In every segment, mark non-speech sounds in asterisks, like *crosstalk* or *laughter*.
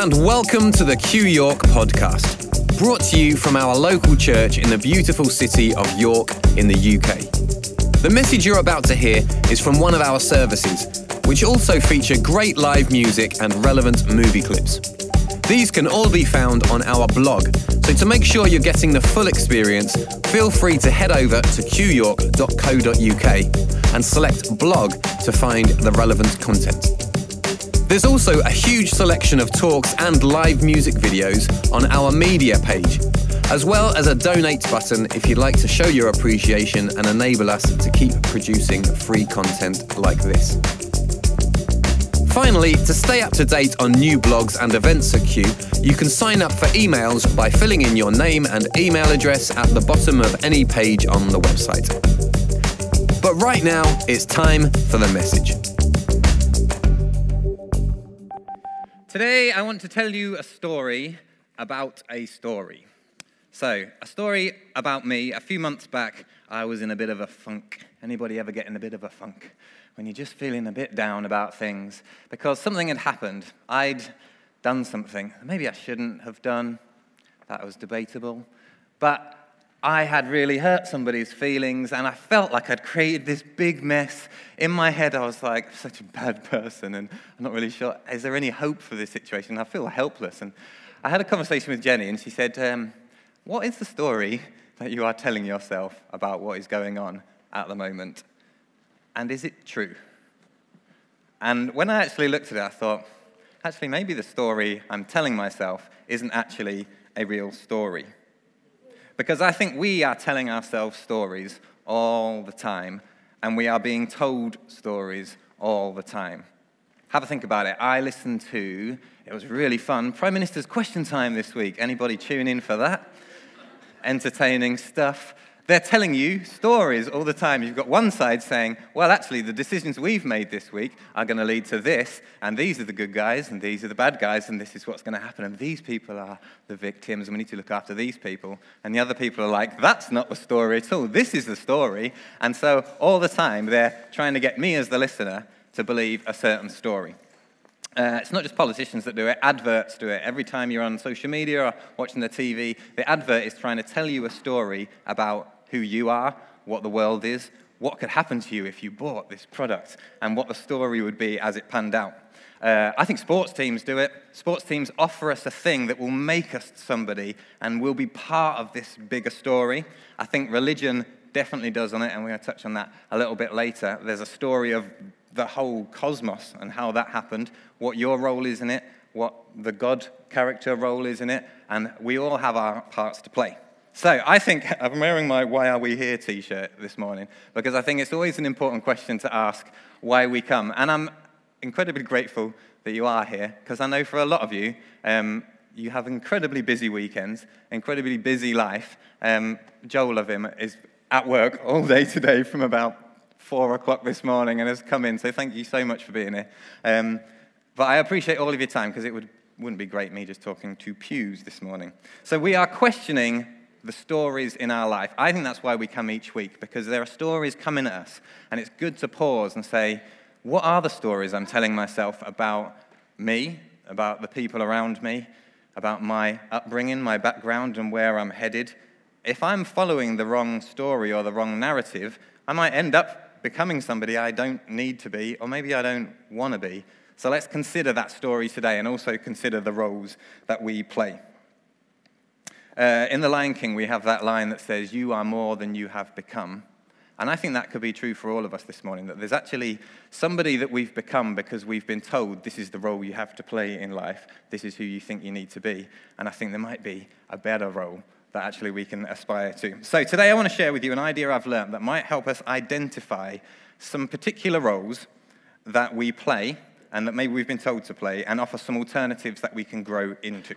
and welcome to the Q York podcast, brought to you from our local church in the beautiful city of York in the UK. The message you're about to hear is from one of our services, which also feature great live music and relevant movie clips. These can all be found on our blog, so to make sure you're getting the full experience, feel free to head over to qyork.co.uk and select blog to find the relevant content. There's also a huge selection of talks and live music videos on our media page, as well as a donate button if you'd like to show your appreciation and enable us to keep producing free content like this. Finally, to stay up to date on new blogs and events at Q, you can sign up for emails by filling in your name and email address at the bottom of any page on the website. But right now, it's time for the message. Today, I want to tell you a story about a story. So, a story about me. A few months back, I was in a bit of a funk. Anybody ever get in a bit of a funk? When you're just feeling a bit down about things because something had happened. I'd done something. Maybe I shouldn't have done. That was debatable. But I had really hurt somebody's feelings, and I felt like I'd created this big mess. In my head, I was like, such a bad person, and I'm not really sure, is there any hope for this situation? I feel helpless. And I had a conversation with Jenny, and she said, um, What is the story that you are telling yourself about what is going on at the moment? And is it true? And when I actually looked at it, I thought, actually, maybe the story I'm telling myself isn't actually a real story. Because I think we are telling ourselves stories all the time, and we are being told stories all the time. Have a think about it. I listened to, it was really fun, Prime Minister's Question Time this week. Anybody tune in for that? Entertaining stuff. They're telling you stories all the time. You've got one side saying, well, actually, the decisions we've made this week are going to lead to this, and these are the good guys, and these are the bad guys, and this is what's going to happen, and these people are the victims, and we need to look after these people. And the other people are like, that's not the story at all. This is the story. And so all the time, they're trying to get me as the listener to believe a certain story. Uh, it's not just politicians that do it, adverts do it. Every time you're on social media or watching the TV, the advert is trying to tell you a story about who you are, what the world is, what could happen to you if you bought this product, and what the story would be as it panned out. Uh, I think sports teams do it. Sports teams offer us a thing that will make us somebody and will be part of this bigger story. I think religion definitely does on it, and we're going to touch on that a little bit later. There's a story of the whole cosmos and how that happened, what your role is in it, what the God character role is in it, and we all have our parts to play. So I think *laughs* I'm wearing my Why Are We Here t shirt this morning because I think it's always an important question to ask why we come. And I'm incredibly grateful that you are here because I know for a lot of you, um, you have incredibly busy weekends, incredibly busy life. Um, Joel of him is at work all day today from about four o'clock this morning and has come in. So thank you so much for being here. Um, but I appreciate all of your time because it would, wouldn't be great me just talking to pews this morning. So we are questioning the stories in our life. I think that's why we come each week, because there are stories coming at us, and it's good to pause and say, what are the stories I'm telling myself about me, about the people around me, about my upbringing, my background, and where I'm headed? If I'm following the wrong story or the wrong narrative, I might end up becoming somebody I don't need to be, or maybe I don't want to be. So let's consider that story today and also consider the roles that we play. Uh, in The Lion King, we have that line that says, You are more than you have become. And I think that could be true for all of us this morning that there's actually somebody that we've become because we've been told this is the role you have to play in life, this is who you think you need to be. And I think there might be a better role that actually we can aspire to. So today I want to share with you an idea I've learned that might help us identify some particular roles that we play and that maybe we've been told to play and offer some alternatives that we can grow into.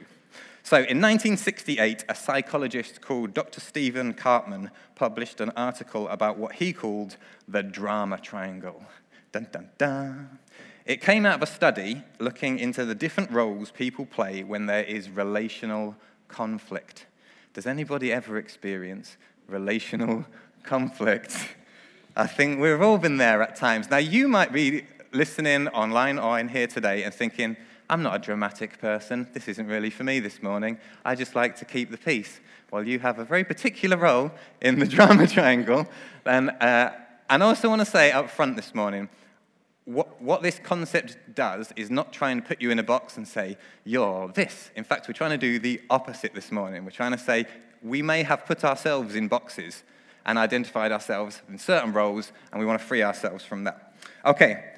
So, in 1968, a psychologist called Dr. Stephen Karpman published an article about what he called the drama triangle. Dun, dun, dun. It came out of a study looking into the different roles people play when there is relational conflict. Does anybody ever experience relational *laughs* conflict? I think we've all been there at times. Now, you might be listening online or in here today and thinking, I'm not a dramatic person. This isn't really for me this morning. I just like to keep the peace. Well, you have a very particular role in the *laughs* drama triangle. And, uh, and I also want to say up front this morning what, what this concept does is not try and put you in a box and say, you're this. In fact, we're trying to do the opposite this morning. We're trying to say, we may have put ourselves in boxes and identified ourselves in certain roles, and we want to free ourselves from that. Okay,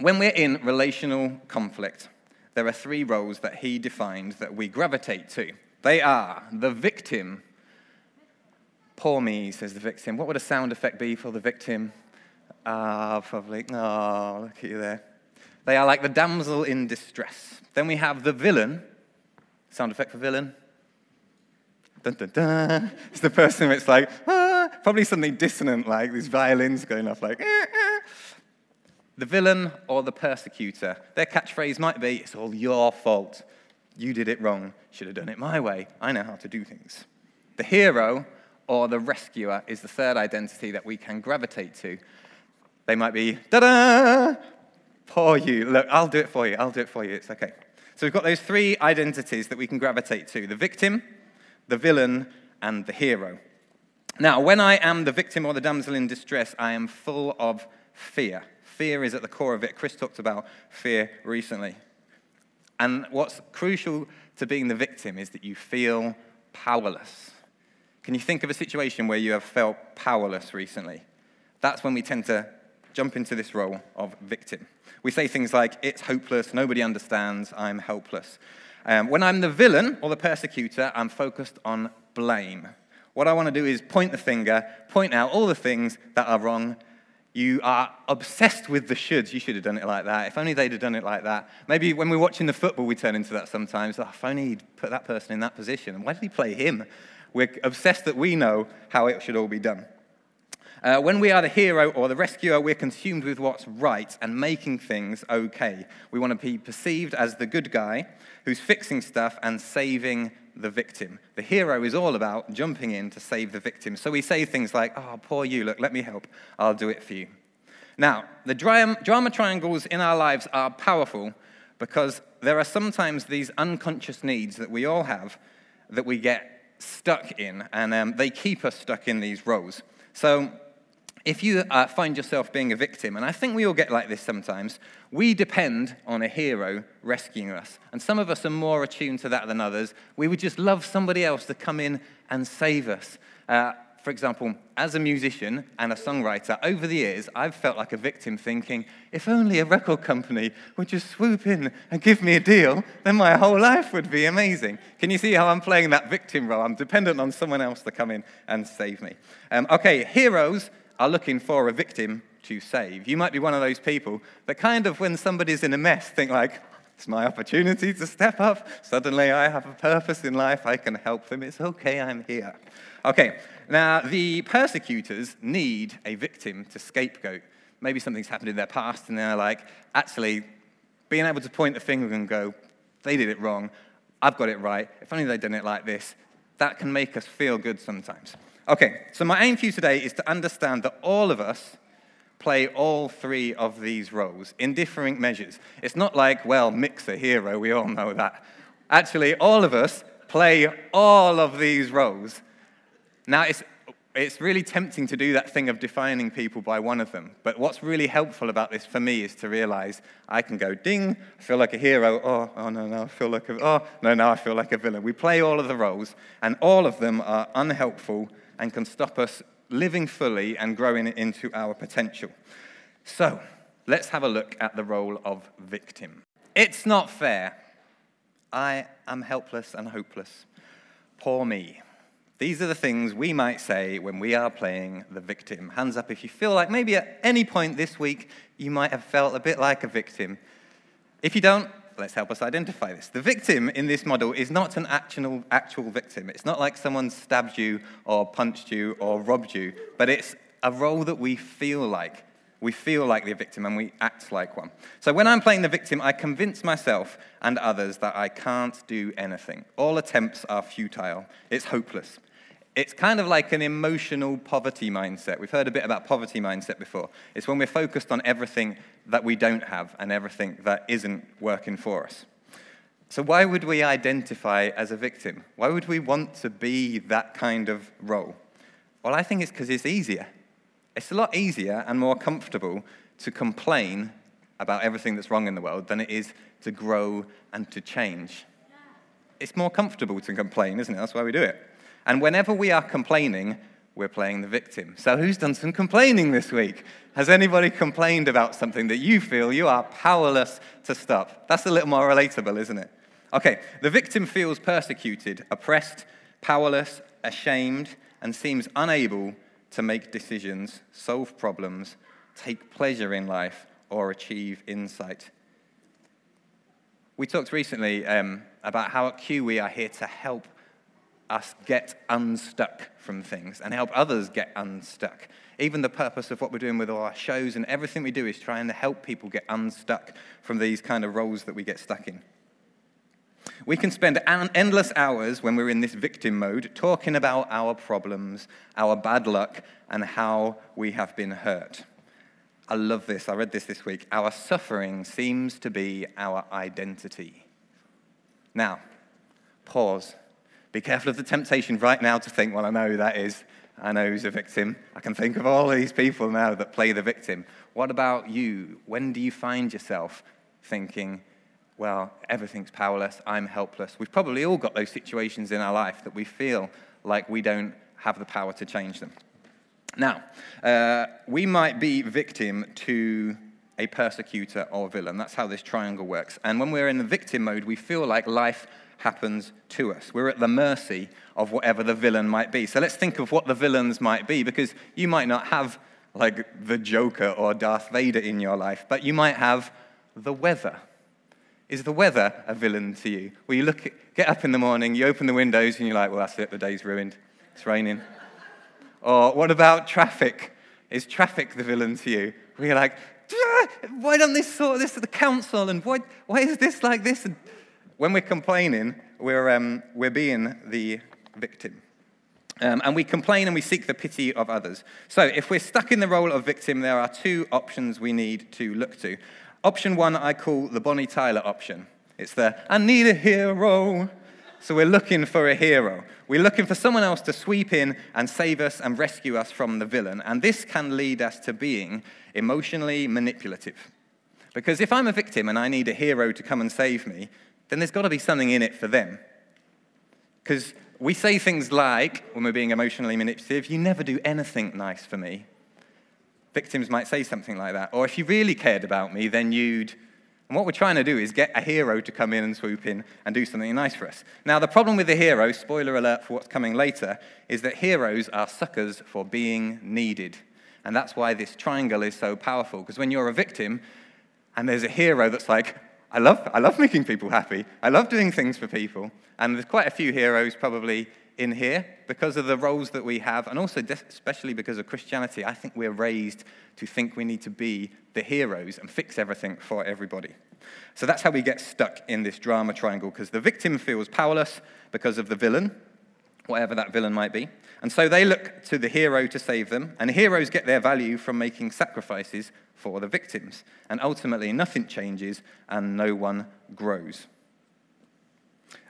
when we're in relational conflict, there are three roles that he defined that we gravitate to. They are the victim. Poor me, says the victim. What would a sound effect be for the victim? Ah, probably. Oh, look at you there. They are like the damsel in distress. Then we have the villain. Sound effect for villain. Dun, dun, dun. It's the person that's like, ah, probably something dissonant, like these violins going off, like, eh, eh. The villain or the persecutor. Their catchphrase might be, It's all your fault. You did it wrong. Should have done it my way. I know how to do things. The hero or the rescuer is the third identity that we can gravitate to. They might be, da da, poor you. Look, I'll do it for you. I'll do it for you. It's okay. So we've got those three identities that we can gravitate to the victim, the villain, and the hero. Now, when I am the victim or the damsel in distress, I am full of fear. Fear is at the core of it. Chris talked about fear recently. And what's crucial to being the victim is that you feel powerless. Can you think of a situation where you have felt powerless recently? That's when we tend to jump into this role of victim. We say things like, it's hopeless, nobody understands, I'm helpless. Um, when I'm the villain or the persecutor, I'm focused on blame. What I want to do is point the finger, point out all the things that are wrong. You are obsessed with the shoulds. You should have done it like that. If only they'd have done it like that. Maybe when we're watching the football, we turn into that sometimes. Oh, if only he'd put that person in that position. Why did he play him? We're obsessed that we know how it should all be done. Uh, when we are the hero or the rescuer, we're consumed with what's right and making things okay. We want to be perceived as the good guy who's fixing stuff and saving the victim. The hero is all about jumping in to save the victim. So we say things like, Oh, poor you, look, let me help. I'll do it for you. Now, the drama triangles in our lives are powerful because there are sometimes these unconscious needs that we all have that we get stuck in, and um, they keep us stuck in these roles. So, if you uh, find yourself being a victim, and I think we all get like this sometimes, we depend on a hero rescuing us. And some of us are more attuned to that than others. We would just love somebody else to come in and save us. Uh, for example, as a musician and a songwriter, over the years, I've felt like a victim thinking, if only a record company would just swoop in and give me a deal, then my whole life would be amazing. Can you see how I'm playing that victim role? I'm dependent on someone else to come in and save me. Um, okay, heroes are looking for a victim to save. You might be one of those people that kind of, when somebody's in a mess, think like, it's my opportunity to step up. Suddenly I have a purpose in life. I can help them. It's okay, I'm here. Okay, now the persecutors need a victim to scapegoat. Maybe something's happened in their past and they're like, actually, being able to point the finger and go, they did it wrong. I've got it right. If only they'd done it like this. That can make us feel good sometimes. Okay, so my aim for you today is to understand that all of us play all three of these roles in differing measures. It's not like, well, mix a hero, we all know that. Actually, all of us play all of these roles. Now, it's, it's really tempting to do that thing of defining people by one of them. But what's really helpful about this for me is to realize I can go, ding, I feel like a hero. Oh, oh no, no, I feel like a, oh, no, no, I feel like a villain. We play all of the roles, and all of them are unhelpful and can stop us living fully and growing into our potential. So, let's have a look at the role of victim. It's not fair. I am helpless and hopeless. Poor me. These are the things we might say when we are playing the victim. Hands up if you feel like maybe at any point this week you might have felt a bit like a victim. If you don't, let's help us identify this. The victim in this model is not an actual, actual victim. It's not like someone stabbed you or punched you or robbed you, but it's a role that we feel like. We feel like the victim and we act like one. So when I'm playing the victim, I convince myself and others that I can't do anything. All attempts are futile, it's hopeless. It's kind of like an emotional poverty mindset. We've heard a bit about poverty mindset before. It's when we're focused on everything that we don't have and everything that isn't working for us. So, why would we identify as a victim? Why would we want to be that kind of role? Well, I think it's because it's easier. It's a lot easier and more comfortable to complain about everything that's wrong in the world than it is to grow and to change. It's more comfortable to complain, isn't it? That's why we do it. And whenever we are complaining, we're playing the victim. So, who's done some complaining this week? Has anybody complained about something that you feel you are powerless to stop? That's a little more relatable, isn't it? Okay, the victim feels persecuted, oppressed, powerless, ashamed, and seems unable to make decisions, solve problems, take pleasure in life, or achieve insight. We talked recently um, about how at Q we are here to help us get unstuck from things and help others get unstuck. Even the purpose of what we're doing with all our shows and everything we do is trying to help people get unstuck from these kind of roles that we get stuck in. We can spend endless hours when we're in this victim mode talking about our problems, our bad luck, and how we have been hurt. I love this. I read this this week. Our suffering seems to be our identity. Now, pause be careful of the temptation right now to think, well, I know who that is. I know who's a victim. I can think of all these people now that play the victim. What about you? When do you find yourself thinking, well, everything's powerless, I'm helpless? We've probably all got those situations in our life that we feel like we don't have the power to change them. Now, uh, we might be victim to a persecutor or villain. That's how this triangle works. And when we're in the victim mode, we feel like life happens to us. We're at the mercy of whatever the villain might be. So let's think of what the villains might be, because you might not have like the Joker or Darth Vader in your life, but you might have the weather. Is the weather a villain to you? Where you look, get up in the morning, you open the windows, and you're like, well, that's it, the day's ruined. It's raining. or what about traffic? Is traffic the villain to you? You're like, why don't they sort this at the council? And why, why is this like this? And when we're complaining, we're, um, we're being the victim. Um, and we complain and we seek the pity of others. So, if we're stuck in the role of victim, there are two options we need to look to. Option one, I call the Bonnie Tyler option. It's the I need a hero. So, we're looking for a hero. We're looking for someone else to sweep in and save us and rescue us from the villain. And this can lead us to being emotionally manipulative. Because if I'm a victim and I need a hero to come and save me, then there's got to be something in it for them. Because we say things like, when we're being emotionally manipulative, you never do anything nice for me. Victims might say something like that. Or if you really cared about me, then you'd. And what we're trying to do is get a hero to come in and swoop in and do something nice for us. Now, the problem with the hero, spoiler alert for what's coming later, is that heroes are suckers for being needed. And that's why this triangle is so powerful. Because when you're a victim and there's a hero that's like, I love, I love making people happy. I love doing things for people. And there's quite a few heroes probably in here because of the roles that we have, and also especially because of Christianity. I think we're raised to think we need to be the heroes and fix everything for everybody. So that's how we get stuck in this drama triangle because the victim feels powerless because of the villain, whatever that villain might be. And so they look to the hero to save them, and heroes get their value from making sacrifices for the victims. And ultimately, nothing changes and no one grows.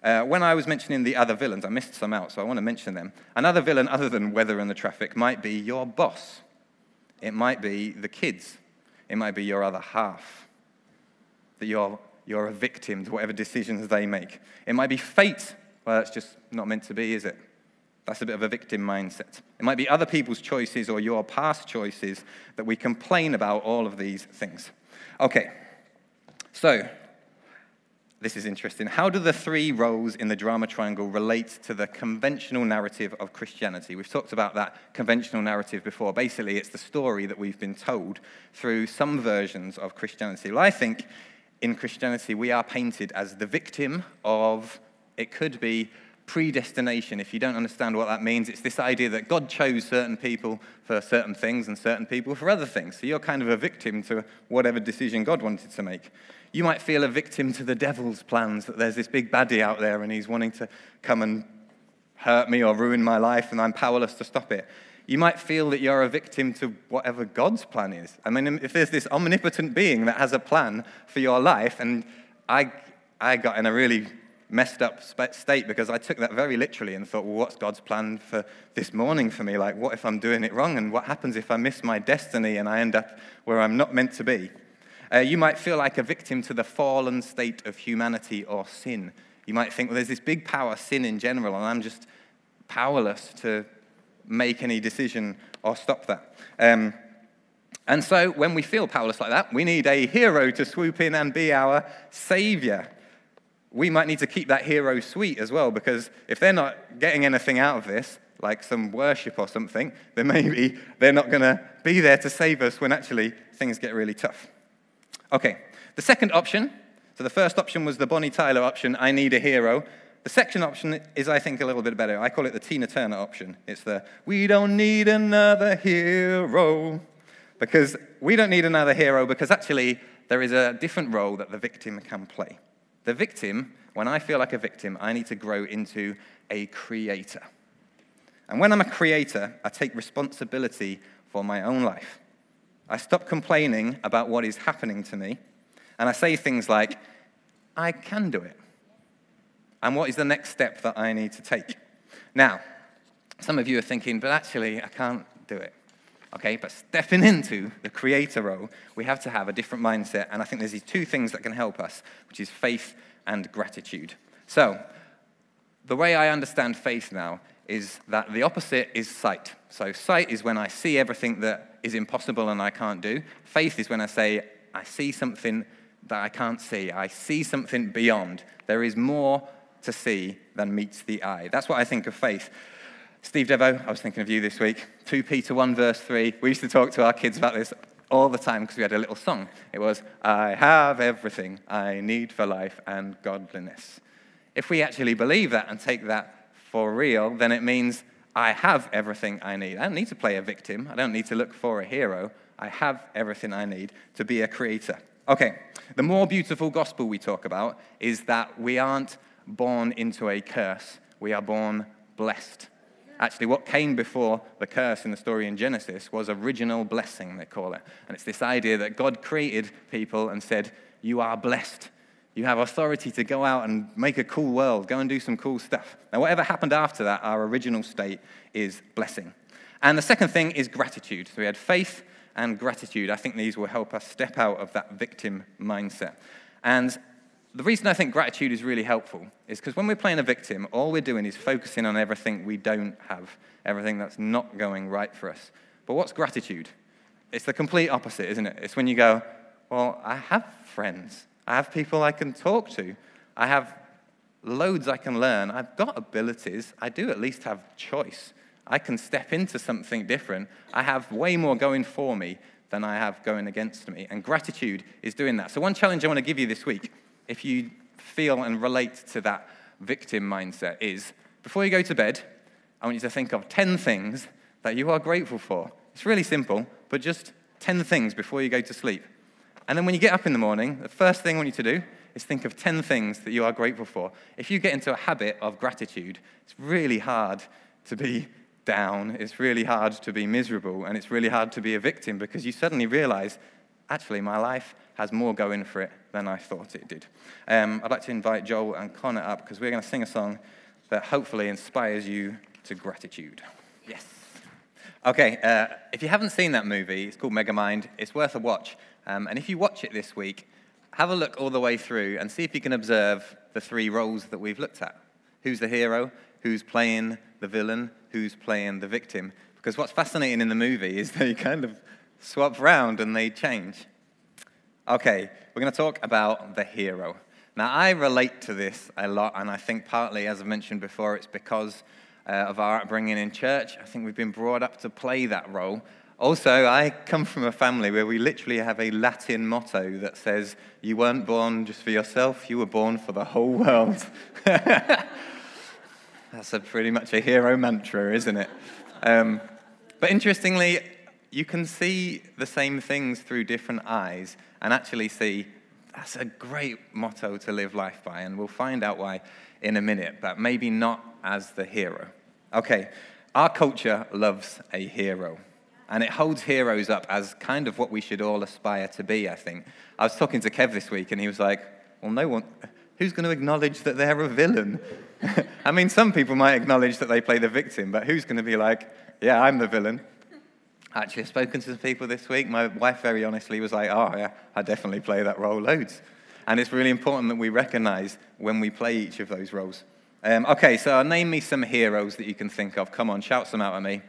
Uh, when I was mentioning the other villains, I missed some out, so I want to mention them. Another villain, other than weather and the traffic, might be your boss. It might be the kids. It might be your other half. That you're, you're a victim to whatever decisions they make. It might be fate. Well, that's just not meant to be, is it? That's a bit of a victim mindset. It might be other people's choices or your past choices that we complain about all of these things. Okay, so this is interesting. How do the three roles in the drama triangle relate to the conventional narrative of Christianity? We've talked about that conventional narrative before. Basically, it's the story that we've been told through some versions of Christianity. Well, I think in Christianity we are painted as the victim of, it could be predestination, if you don't understand what that means, it's this idea that God chose certain people for certain things and certain people for other things. So you're kind of a victim to whatever decision God wanted to make. You might feel a victim to the devil's plans, that there's this big baddie out there and he's wanting to come and hurt me or ruin my life and I'm powerless to stop it. You might feel that you're a victim to whatever God's plan is. I mean, if there's this omnipotent being that has a plan for your life, and I, I got in a really messed up state because I took that very literally and thought, well, what's God's plan for this morning for me? Like, what if I'm doing it wrong? And what happens if I miss my destiny and I end up where I'm not meant to be? Uh, you might feel like a victim to the fallen state of humanity or sin. You might think, well, there's this big power, sin in general, and I'm just powerless to make any decision or stop that. Um, and so, when we feel powerless like that, we need a hero to swoop in and be our savior we might need to keep that hero sweet as well, because if they're not getting anything out of this, like some worship or something, then maybe they're not going to be there to save us when actually things get really tough. Okay, the second option, so the first option was the Bonnie Tyler option, I need a hero. The second option is, I think, a little bit better. I call it the Tina Turner option. It's the we don't need another hero. Because we don't need another hero because actually there is a different role that the victim can play. The victim, when I feel like a victim, I need to grow into a creator. And when I'm a creator, I take responsibility for my own life. I stop complaining about what is happening to me, and I say things like, I can do it. And what is the next step that I need to take? Now, some of you are thinking, but actually, I can't do it. Okay, but stepping into the creator role, we have to have a different mindset. And I think there's these two things that can help us, which is faith and gratitude. So, the way I understand faith now is that the opposite is sight. So, sight is when I see everything that is impossible and I can't do. Faith is when I say, I see something that I can't see. I see something beyond. There is more to see than meets the eye. That's what I think of faith. Steve Devo, I was thinking of you this week. 2 Peter 1, verse 3. We used to talk to our kids about this all the time because we had a little song. It was, I have everything I need for life and godliness. If we actually believe that and take that for real, then it means I have everything I need. I don't need to play a victim, I don't need to look for a hero. I have everything I need to be a creator. Okay, the more beautiful gospel we talk about is that we aren't born into a curse, we are born blessed. Actually, what came before the curse in the story in Genesis was original blessing, they call it. And it's this idea that God created people and said, You are blessed. You have authority to go out and make a cool world, go and do some cool stuff. Now, whatever happened after that, our original state is blessing. And the second thing is gratitude. So we had faith and gratitude. I think these will help us step out of that victim mindset. And the reason I think gratitude is really helpful is because when we're playing a victim, all we're doing is focusing on everything we don't have, everything that's not going right for us. But what's gratitude? It's the complete opposite, isn't it? It's when you go, Well, I have friends, I have people I can talk to, I have loads I can learn, I've got abilities, I do at least have choice. I can step into something different. I have way more going for me than I have going against me. And gratitude is doing that. So, one challenge I want to give you this week if you feel and relate to that victim mindset, is before you go to bed, I want you to think of 10 things that you are grateful for. It's really simple, but just 10 things before you go to sleep. And then when you get up in the morning, the first thing I want you to do is think of 10 things that you are grateful for. If you get into a habit of gratitude, it's really hard to be down, it's really hard to be miserable, and it's really hard to be a victim because you suddenly realize actually, my life has more going for it than I thought it did. Um, I'd like to invite Joel and Connor up because we're going to sing a song that hopefully inspires you to gratitude. Yes. Okay, uh, if you haven't seen that movie, it's called Megamind. It's worth a watch. Um, and if you watch it this week, have a look all the way through and see if you can observe the three roles that we've looked at. Who's the hero? Who's playing the villain? Who's playing the victim? Because what's fascinating in the movie is they *laughs* kind of swap round and they change. Okay, we're going to talk about the hero. Now, I relate to this a lot, and I think partly, as I mentioned before, it's because uh, of our upbringing in church. I think we've been brought up to play that role. Also, I come from a family where we literally have a Latin motto that says, You weren't born just for yourself, you were born for the whole world. *laughs* That's pretty much a hero mantra, isn't it? Um, but interestingly, you can see the same things through different eyes and actually see that's a great motto to live life by, and we'll find out why in a minute, but maybe not as the hero. Okay, our culture loves a hero. And it holds heroes up as kind of what we should all aspire to be, I think. I was talking to Kev this week, and he was like, Well, no one, who's going to acknowledge that they're a villain? *laughs* I mean, some people might acknowledge that they play the victim, but who's going to be like, Yeah, I'm the villain? Actually, I've spoken to some people this week. My wife very honestly was like, Oh, yeah, I definitely play that role loads. And it's really important that we recognize when we play each of those roles. Um, okay, so name me some heroes that you can think of. Come on, shout some out at me.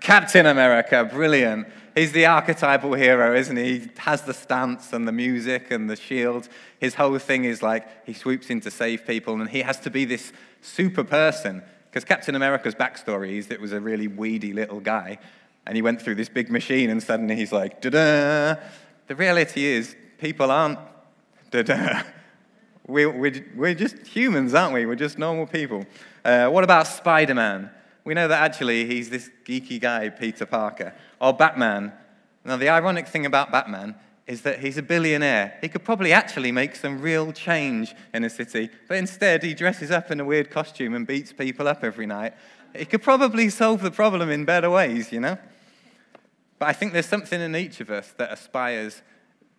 Captain America, brilliant. He's the archetypal hero, isn't he? He has the stance and the music and the shield. His whole thing is like he swoops in to save people, and he has to be this super person. Because Captain America's backstory is that it was a really weedy little guy, and he went through this big machine, and suddenly he's like, da da. The reality is, people aren't da da. We're, we're, we're just humans, aren't we? We're just normal people. Uh, what about Spider Man? we know that actually he's this geeky guy, Peter Parker. Or Batman. Now, the ironic thing about Batman is that he's a billionaire. He could probably actually make some real change in a city, but instead he dresses up in a weird costume and beats people up every night. He could probably solve the problem in better ways, you know? But I think there's something in each of us that aspires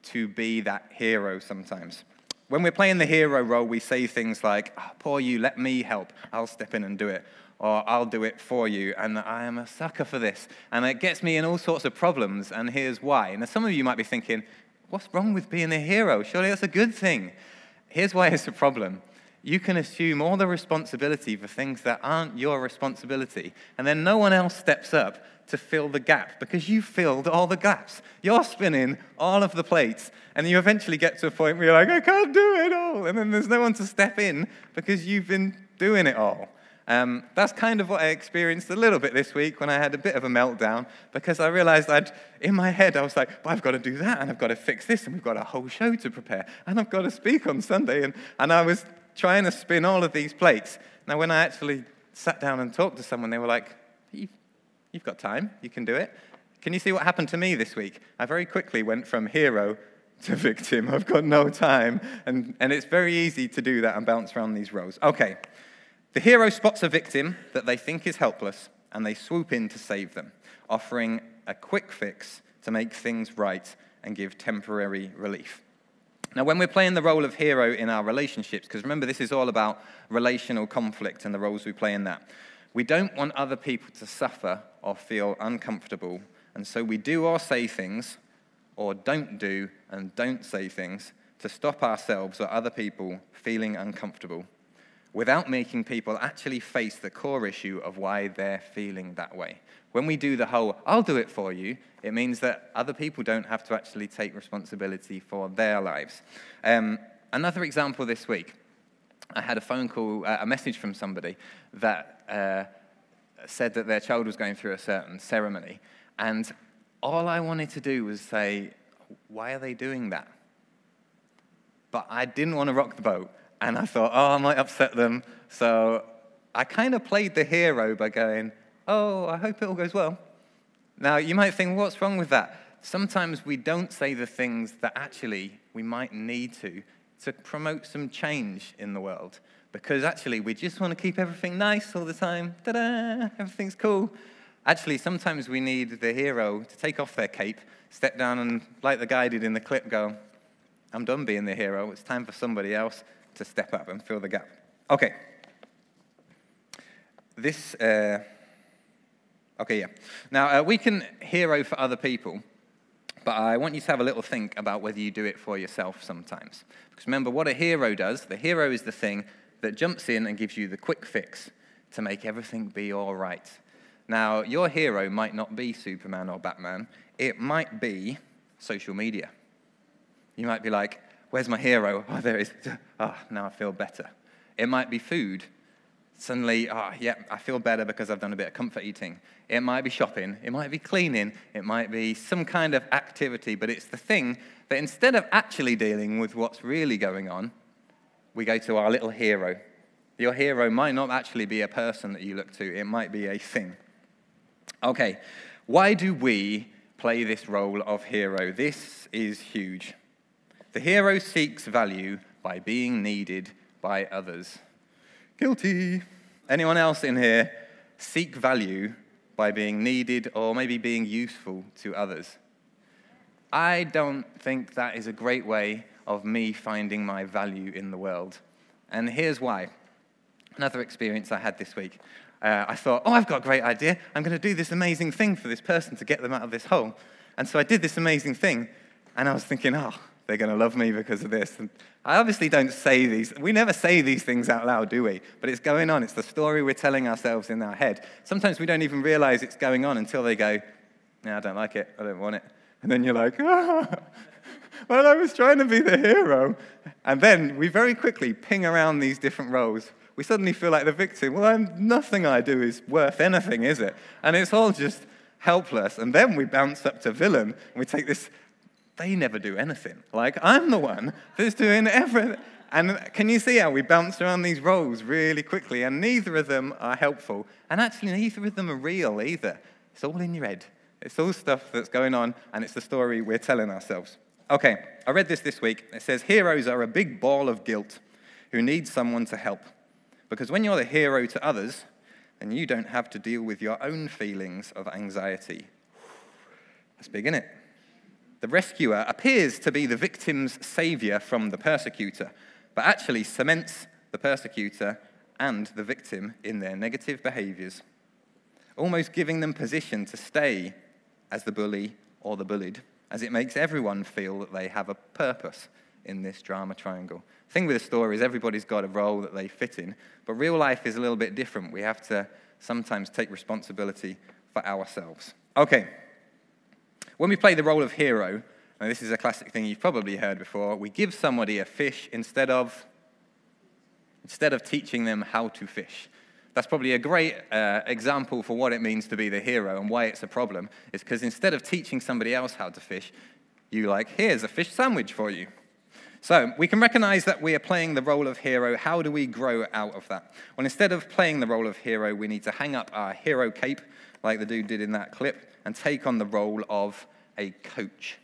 to be that hero sometimes. When we're playing the hero role, we say things like, oh, Poor you, let me help. I'll step in and do it or I'll do it for you. And I am a sucker for this. And it gets me in all sorts of problems, and here's why. Now, some of you might be thinking, what's wrong with being a hero? Surely that's a good thing. Here's why *laughs* it's a problem. You can assume all the responsibility for things that aren't your responsibility, and then no one else steps up to fill the gap because you filled all the gaps. You're spinning all of the plates, and you eventually get to a point where you're like, I can't do it all. And then there's no one to step in because you've been doing it all. Um, that's kind of what I experienced a little bit this week when I had a bit of a meltdown because I realized I'd, in my head, I was like, well, I've got to do that and I've got to fix this and we've got a whole show to prepare and I've got to speak on Sunday. And, and I was trying to spin all of these plates. Now, when I actually sat down and talked to someone, they were like, you've, you've got time, you can do it. Can you see what happened to me this week? I very quickly went from hero to victim. I've got no time. And, and it's very easy to do that and bounce around these roles. Okay. The hero spots a victim that they think is helpless and they swoop in to save them, offering a quick fix to make things right and give temporary relief. Now, when we're playing the role of hero in our relationships, because remember, this is all about relational conflict and the roles we play in that, we don't want other people to suffer or feel uncomfortable, and so we do or say things, or don't do and don't say things to stop ourselves or other people feeling uncomfortable without making people actually face the core issue of why they're feeling that way. When we do the whole, I'll do it for you, it means that other people don't have to actually take responsibility for their lives. Um, another example this week, I had a phone call, uh, a message from somebody that uh, said that their child was going through a certain ceremony. And all I wanted to do was say, Why are they doing that? But I didn't want to rock the boat. And I thought, oh, I might upset them. So I kind of played the hero by going, oh, I hope it all goes well. Now, you might think, what's wrong with that? Sometimes we don't say the things that actually we might need to to promote some change in the world. Because actually, we just want to keep everything nice all the time. Ta da! Everything's cool. Actually, sometimes we need the hero to take off their cape, step down, and, like the guy did in the clip, go, I'm done being the hero. It's time for somebody else to step up and fill the gap. Okay. This, uh, okay, yeah. Now, uh, we can hero for other people, but I want you to have a little think about whether you do it for yourself sometimes. Because remember, what a hero does, the hero is the thing that jumps in and gives you the quick fix to make everything be all right. Now, your hero might not be Superman or Batman, it might be social media. You might be like, Where's my hero? *laughs* Oh, there he is. *laughs* Ah, oh, now I feel better. It might be food. Suddenly, ah, oh, yeah, I feel better because I've done a bit of comfort eating. It might be shopping. It might be cleaning. It might be some kind of activity, but it's the thing that instead of actually dealing with what's really going on, we go to our little hero. Your hero might not actually be a person that you look to, it might be a thing. Okay, why do we play this role of hero? This is huge. The hero seeks value by being needed by others. Guilty. Anyone else in here seek value by being needed or maybe being useful to others? I don't think that is a great way of me finding my value in the world. And here's why. Another experience I had this week. Uh, I thought, oh, I've got a great idea. I'm going to do this amazing thing for this person to get them out of this hole. And so I did this amazing thing. And I was thinking, oh, they're going to love me because of this. And I obviously don't say these. We never say these things out loud, do we? But it's going on. It's the story we're telling ourselves in our head. Sometimes we don't even realize it's going on until they go, no, I don't like it. I don't want it. And then you're like, ah, *laughs* well, I was trying to be the hero. And then we very quickly ping around these different roles. We suddenly feel like the victim. Well, I'm, nothing I do is worth anything, is it? And it's all just helpless. And then we bounce up to villain and we take this they never do anything. Like, I'm the one that's doing everything. And can you see how we bounce around these roles really quickly? And neither of them are helpful. And actually, neither of them are real either. It's all in your head. It's all stuff that's going on, and it's the story we're telling ourselves. Okay, I read this this week. It says, Heroes are a big ball of guilt who need someone to help. Because when you're the hero to others, then you don't have to deal with your own feelings of anxiety. That's big, isn't it? The rescuer appears to be the victim's savior from the persecutor, but actually cements the persecutor and the victim in their negative behaviors, almost giving them position to stay as the bully or the bullied, as it makes everyone feel that they have a purpose in this drama triangle. The thing with the story is everybody's got a role that they fit in, but real life is a little bit different. We have to sometimes take responsibility for ourselves. Okay, when we play the role of hero, and this is a classic thing you've probably heard before, we give somebody a fish instead of, instead of teaching them how to fish. That's probably a great uh, example for what it means to be the hero and why it's a problem. Is because instead of teaching somebody else how to fish, you like, here's a fish sandwich for you. So we can recognize that we are playing the role of hero. How do we grow out of that? Well, instead of playing the role of hero, we need to hang up our hero cape, like the dude did in that clip, and take on the role of a coach.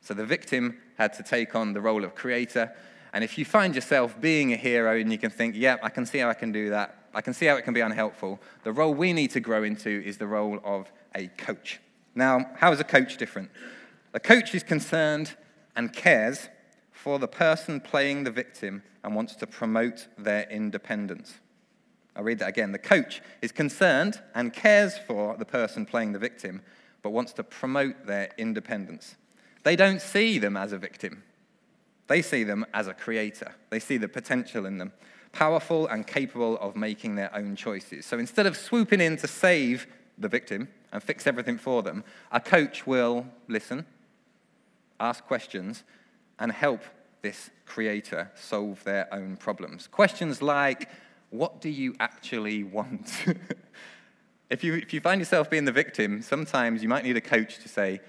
So the victim had to take on the role of creator. And if you find yourself being a hero and you can think, yep, yeah, I can see how I can do that, I can see how it can be unhelpful, the role we need to grow into is the role of a coach. Now, how is a coach different? A coach is concerned and cares for the person playing the victim and wants to promote their independence. I'll read that again. The coach is concerned and cares for the person playing the victim, but wants to promote their independence. They don't see them as a victim, they see them as a creator. They see the potential in them, powerful and capable of making their own choices. So instead of swooping in to save the victim and fix everything for them, a coach will listen, ask questions, and help this creator solve their own problems. Questions like, what do you actually want? *laughs* if, you, if you find yourself being the victim, sometimes you might need a coach to say,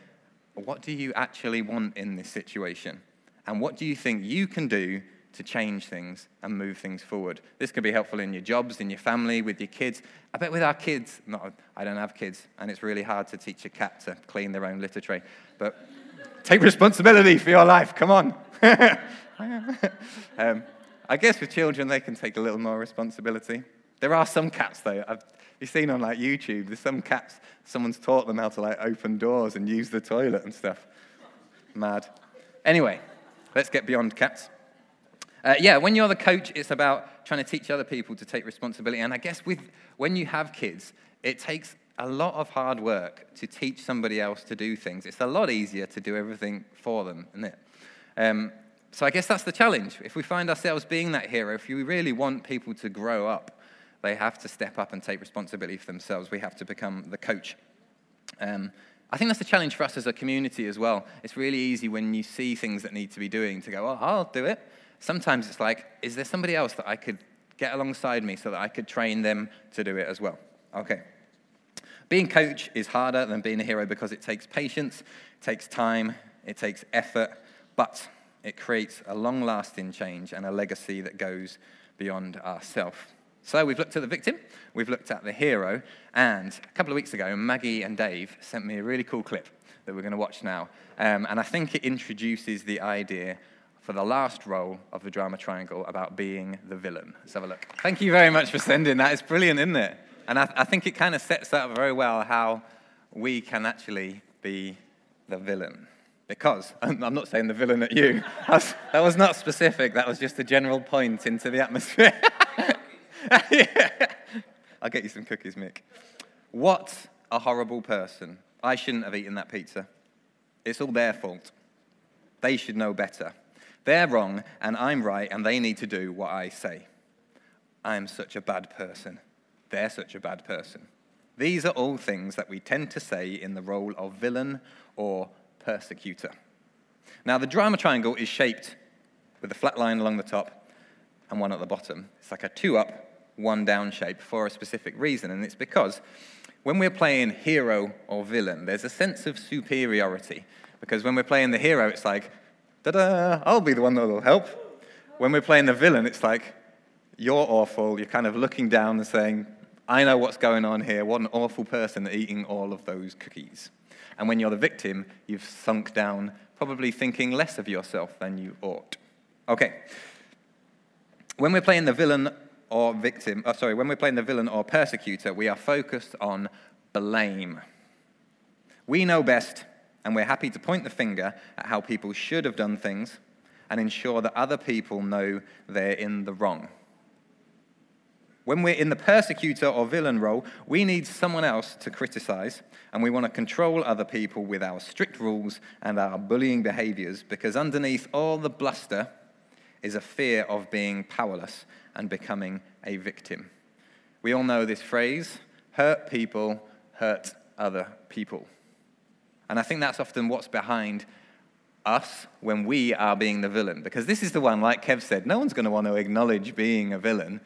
what do you actually want in this situation? And what do you think you can do to change things and move things forward? This could be helpful in your jobs, in your family, with your kids. I bet with our kids, not, I don't have kids, and it's really hard to teach a cat to clean their own litter tray. But take responsibility for your life, come on. *laughs* um, I guess with children, they can take a little more responsibility. There are some cats, though. I've, you've seen on like YouTube. There's some cats. Someone's taught them how to like open doors and use the toilet and stuff. Mad. Anyway, let's get beyond cats. Uh, yeah, when you're the coach, it's about trying to teach other people to take responsibility. And I guess with when you have kids, it takes a lot of hard work to teach somebody else to do things. It's a lot easier to do everything for them, isn't it? Um, so I guess that's the challenge. If we find ourselves being that hero, if we really want people to grow up, they have to step up and take responsibility for themselves. We have to become the coach. Um, I think that's a challenge for us as a community as well. It's really easy when you see things that need to be doing to go, oh, I'll do it. Sometimes it's like, is there somebody else that I could get alongside me so that I could train them to do it as well? Okay. Being coach is harder than being a hero because it takes patience, it takes time, it takes effort, but it creates a long lasting change and a legacy that goes beyond ourselves. So we've looked at the victim, we've looked at the hero, and a couple of weeks ago, Maggie and Dave sent me a really cool clip that we're going to watch now. Um, and I think it introduces the idea for the last role of the drama triangle about being the villain. Let's have a look. Thank you very much for sending that. It's brilliant, isn't it? And I, I think it kind of sets up very well how we can actually be the villain. Because, *laughs* I'm not saying the villain at you, that was not specific, that was just a general point into the atmosphere. *laughs* yeah. I'll get you some cookies, Mick. What a horrible person. I shouldn't have eaten that pizza. It's all their fault. They should know better. They're wrong, and I'm right, and they need to do what I say. I'm such a bad person. They're such a bad person. These are all things that we tend to say in the role of villain or persecutor. Now, the drama triangle is shaped with a flat line along the top and one at the bottom. It's like a two up, one down shape for a specific reason, and it's because when we're playing hero or villain, there's a sense of superiority. Because when we're playing the hero, it's like, da da, I'll be the one that will help. When we're playing the villain, it's like, you're awful. You're kind of looking down and saying, I know what's going on here. What an awful person eating all of those cookies. And when you're the victim, you've sunk down, probably thinking less of yourself than you ought. Okay. When we're playing the villain or victim, oh, sorry, when we're playing the villain or persecutor, we are focused on blame. We know best, and we're happy to point the finger at how people should have done things and ensure that other people know they're in the wrong. When we're in the persecutor or villain role, we need someone else to criticize, and we want to control other people with our strict rules and our bullying behaviors because underneath all the bluster is a fear of being powerless and becoming a victim. We all know this phrase hurt people, hurt other people. And I think that's often what's behind us when we are being the villain. Because this is the one, like Kev said, no one's going to want to acknowledge being a villain.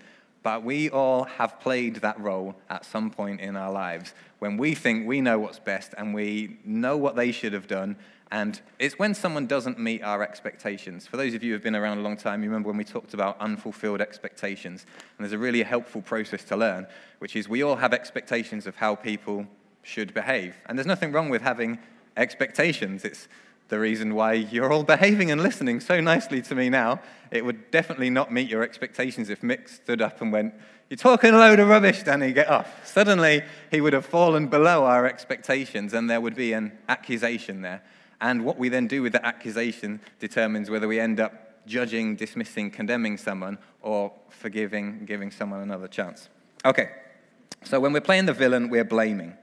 But we all have played that role at some point in our lives when we think we know what's best and we know what they should have done. And it's when someone doesn't meet our expectations. For those of you who have been around a long time, you remember when we talked about unfulfilled expectations. And there's a really helpful process to learn, which is we all have expectations of how people should behave. And there's nothing wrong with having expectations. It's the reason why you're all *laughs* behaving and listening so nicely to me now. It would definitely not meet your expectations if Mick stood up and went, You're talking a load of rubbish, Danny, get off. Suddenly, he would have fallen below our expectations and there would be an accusation there. And what we then do with that accusation determines whether we end up judging, dismissing, condemning someone, or forgiving, giving someone another chance. Okay, so when we're playing the villain, we're blaming.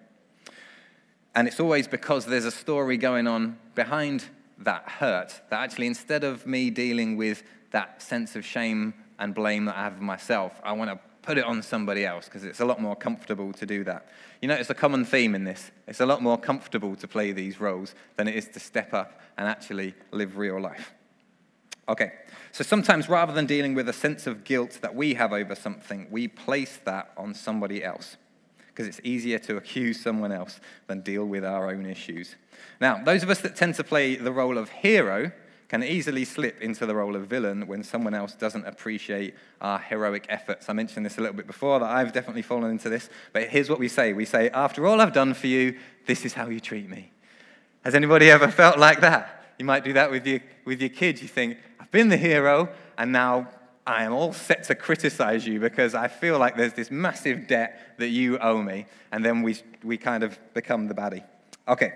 And it's always because there's a story going on behind that hurt that actually, instead of me dealing with that sense of shame and blame that I have of myself, I want to put it on somebody else because it's a lot more comfortable to do that. You know, it's a common theme in this. It's a lot more comfortable to play these roles than it is to step up and actually live real life. Okay, so sometimes rather than dealing with a sense of guilt that we have over something, we place that on somebody else because it's easier to accuse someone else than deal with our own issues. Now, those of us that tend to play the role of hero can easily slip into the role of villain when someone else doesn't appreciate our heroic efforts. I mentioned this a little bit before that I've definitely fallen into this, but here's what we say we say, After all I've done for you, this is how you treat me. Has anybody ever felt like that? You might do that with your, with your kids. You think, I've been the hero, and now I am all set to criticize you because I feel like there's this massive debt that you owe me. And then we, we kind of become the baddie. Okay.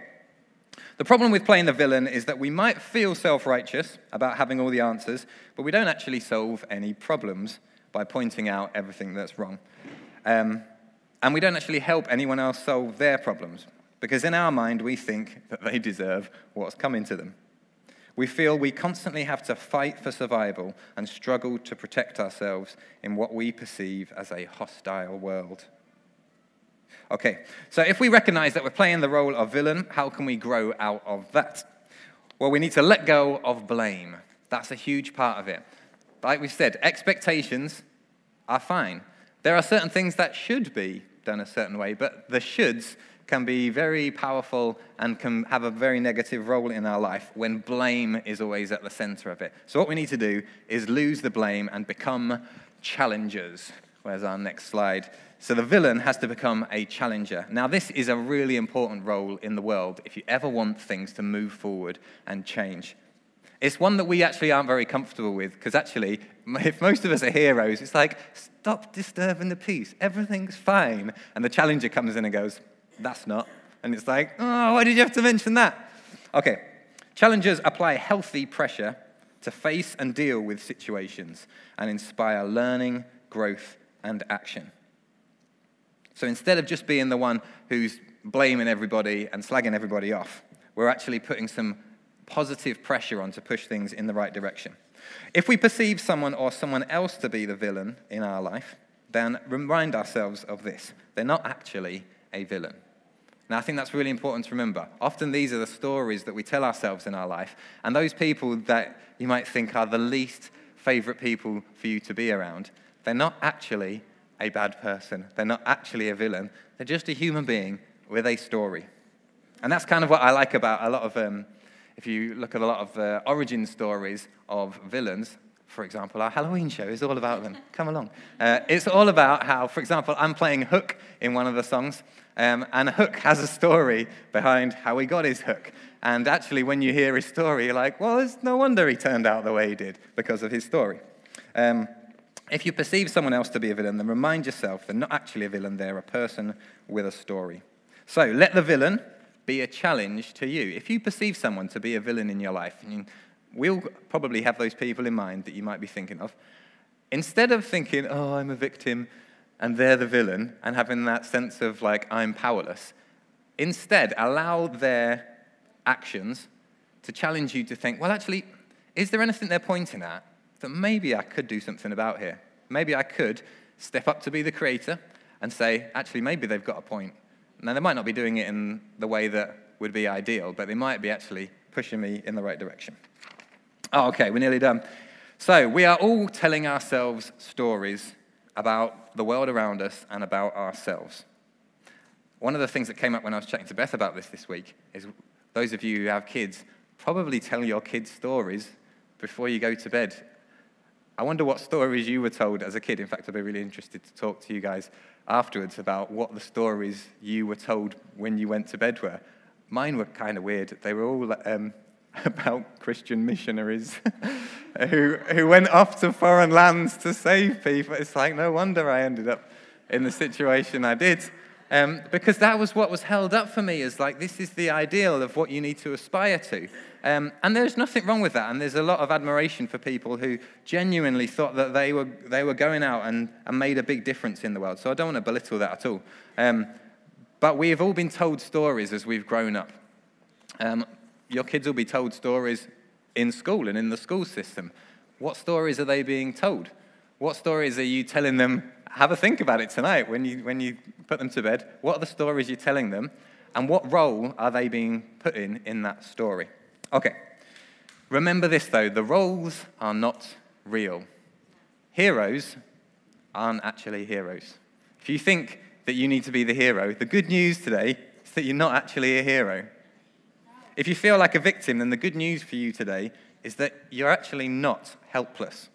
The problem with playing the villain is that we might feel self righteous about having all the answers, but we don't actually solve any problems by pointing out everything that's wrong. Um, and we don't actually help anyone else solve their problems because in our mind we think that they deserve what's coming to them. We feel we constantly have to fight for survival and struggle to protect ourselves in what we perceive as a hostile world. Okay, so if we recognize that we're playing the role of villain, how can we grow out of that? Well, we need to let go of blame. That's a huge part of it. Like we said, expectations are fine. There are certain things that should be done a certain way, but the shoulds can be very powerful and can have a very negative role in our life when blame is always at the center of it. So, what we need to do is lose the blame and become challengers. Where's our next slide? So, the villain has to become a challenger. Now, this is a really important role in the world if you ever want things to move forward and change. It's one that we actually aren't very comfortable with because actually, if most of us are heroes, it's like, stop disturbing the peace. Everything's fine. And the challenger comes in and goes, that's not. And it's like, oh, why did you have to mention that? Okay, challengers apply healthy pressure to face and deal with situations and inspire learning, growth, and action. So instead of just being the one who's blaming everybody and slagging everybody off, we're actually putting some positive pressure on to push things in the right direction. If we perceive someone or someone else to be the villain in our life, then remind ourselves of this they're not actually a villain. Now, I think that's really important to remember. Often these are the stories that we tell ourselves in our life, and those people that you might think are the least favorite people for you to be around, they're not actually a bad person. They're not actually a villain. They're just a human being with a story. And that's kind of what I like about a lot of, um, if you look at a lot of uh, origin stories of villains, for example, our Halloween show is all about them. Come along. Uh, it's all about how, for example, I'm playing Hook in one of the songs, um, and Hook has a story behind how he got his hook. And actually, when you hear his story, you're like, well, it's no wonder he turned out the way he did because of his story. Um, if you perceive someone else to be a villain, then remind yourself they're not actually a villain, they're a person with a story. So let the villain be a challenge to you. If you perceive someone to be a villain in your life, and we'll probably have those people in mind that you might be thinking of, instead of thinking, oh, I'm a victim and they're the villain, and having that sense of like, I'm powerless, instead allow their actions to challenge you to think, well, actually, is there anything they're pointing at that maybe I could do something about here. Maybe I could step up to be the creator and say, actually, maybe they've got a point. Now, they might not be doing it in the way that would be ideal, but they might be actually pushing me in the right direction. Oh, okay, we're nearly done. So, we are all telling ourselves stories about the world around us and about ourselves. One of the things that came up when I was chatting to Beth about this this week is those of you who have kids probably tell your kids stories before you go to bed I wonder what stories you were told as a kid. In fact, I'd be really interested to talk to you guys afterwards about what the stories you were told when you went to bed were. Mine were kind of weird. They were all um, *laughs* about Christian missionaries *laughs* who, who went off to foreign lands to save people. It's like, no wonder I ended up in the situation I did. Um, because that was what was held up for me as like, this is the ideal of what you need to aspire to. Um, and there's nothing wrong with that. And there's a lot of admiration for people who genuinely thought that they were, they were going out and, and made a big difference in the world. So I don't want to belittle that at all. Um, but we have all been told stories as we've grown up. Um, your kids will be told stories in school and in the school system. What stories are they being told? What stories are you telling them? Have a think about it tonight when you, when you put them to bed. What are the stories you're telling them? And what role are they being put in in that story? Okay. Remember this, though the roles are not real. Heroes aren't actually heroes. If you think that you need to be the hero, the good news today is that you're not actually a hero. If you feel like a victim, then the good news for you today is that you're actually not helpless.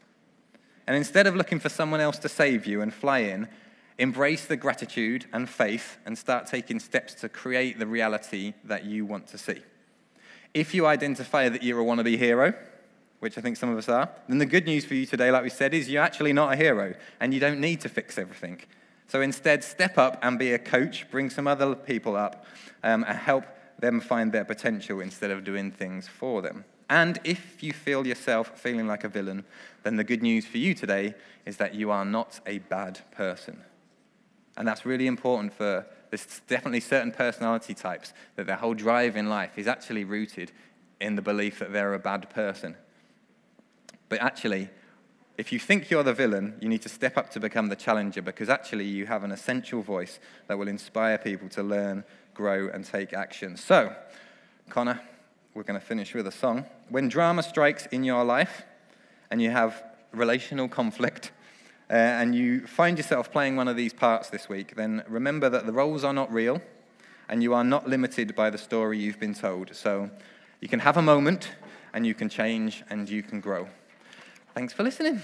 And instead of looking for someone else to save you and fly in, embrace the gratitude and faith and start taking steps to create the reality that you want to see. If you identify that you're a wannabe hero, which I think some of us are, then the good news for you today, like we said, is you're actually not a hero and you don't need to fix everything. So instead, step up and be a coach, bring some other people up, um, and help them find their potential instead of doing things for them. And if you feel yourself feeling like a villain, then the good news for you today is that you are not a bad person. And that's really important for there's definitely certain personality types that their whole drive in life is actually rooted in the belief that they're a bad person. But actually, if you think you're the villain, you need to step up to become the challenger because actually you have an essential voice that will inspire people to learn, grow, and take action. So, Connor, we're going to finish with a song. When drama strikes in your life and you have relational conflict, uh, and you find yourself playing one of these parts this week, then remember that the roles are not real and you are not limited by the story you've been told. So you can have a moment and you can change and you can grow. Thanks for listening.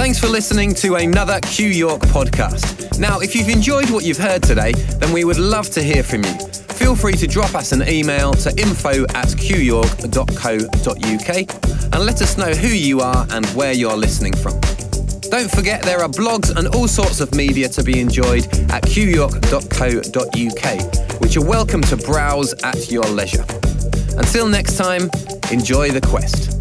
Thanks for listening to another Q York podcast. Now, if you've enjoyed what you've heard today, then we would love to hear from you feel free to drop us an email to info at qyork.co.uk and let us know who you are and where you're listening from. Don't forget there are blogs and all sorts of media to be enjoyed at qyork.co.uk, which you're welcome to browse at your leisure. Until next time, enjoy the quest.